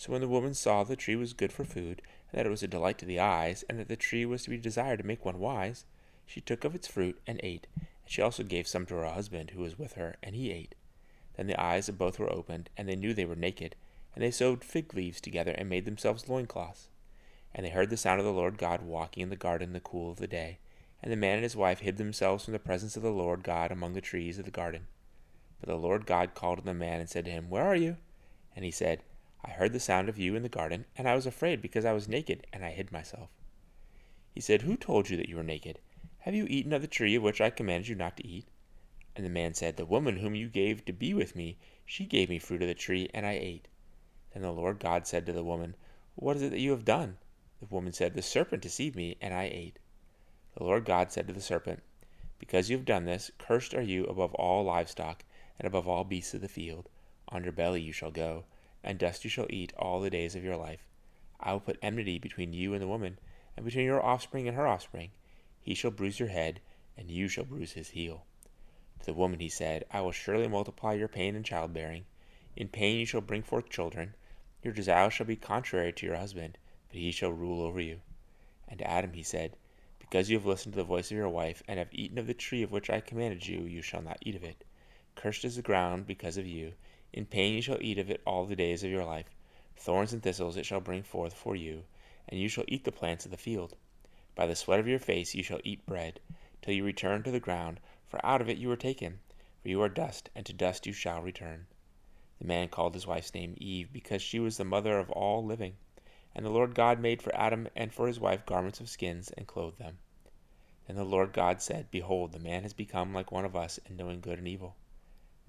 So when the woman saw the tree was good for food, and that it was a delight to the eyes, and that the tree was to be desired to make one wise, she took of its fruit and ate. And she also gave some to her husband who was with her, and he ate. Then the eyes of both were opened, and they knew they were naked, and they sewed fig leaves together and made themselves loincloths. And they heard the sound of the Lord God walking in the garden in the cool of the day. And the man and his wife hid themselves from the presence of the Lord God among the trees of the garden. But the Lord God called to the man and said to him, Where are you? And he said, I heard the sound of you in the garden, and I was afraid because I was naked, and I hid myself. He said, Who told you that you were naked? Have you eaten of the tree of which I commanded you not to eat? And the man said, The woman whom you gave to be with me, she gave me fruit of the tree, and I ate. Then the Lord God said to the woman, What is it that you have done? The woman said, The serpent deceived me, and I ate. The Lord God said to the serpent, Because you have done this, cursed are you above all livestock, and above all beasts of the field. On your belly you shall go and dust you shall eat all the days of your life. I will put enmity between you and the woman, and between your offspring and her offspring. He shall bruise your head, and you shall bruise his heel. To the woman he said, I will surely multiply your pain in childbearing. In pain you shall bring forth children. Your desire shall be contrary to your husband, but he shall rule over you. And to Adam he said, Because you have listened to the voice of your wife, and have eaten of the tree of which I commanded you, you shall not eat of it. Cursed is the ground because of you. In pain you shall eat of it all the days of your life. Thorns and thistles it shall bring forth for you, and you shall eat the plants of the field. By the sweat of your face you shall eat bread, till you return to the ground, for out of it you were taken. For you are dust, and to dust you shall return. The man called his wife's name Eve, because she was the mother of all living. And the Lord God made for Adam and for his wife garments of skins, and clothed them. Then the Lord God said, Behold, the man has become like one of us in knowing good and evil.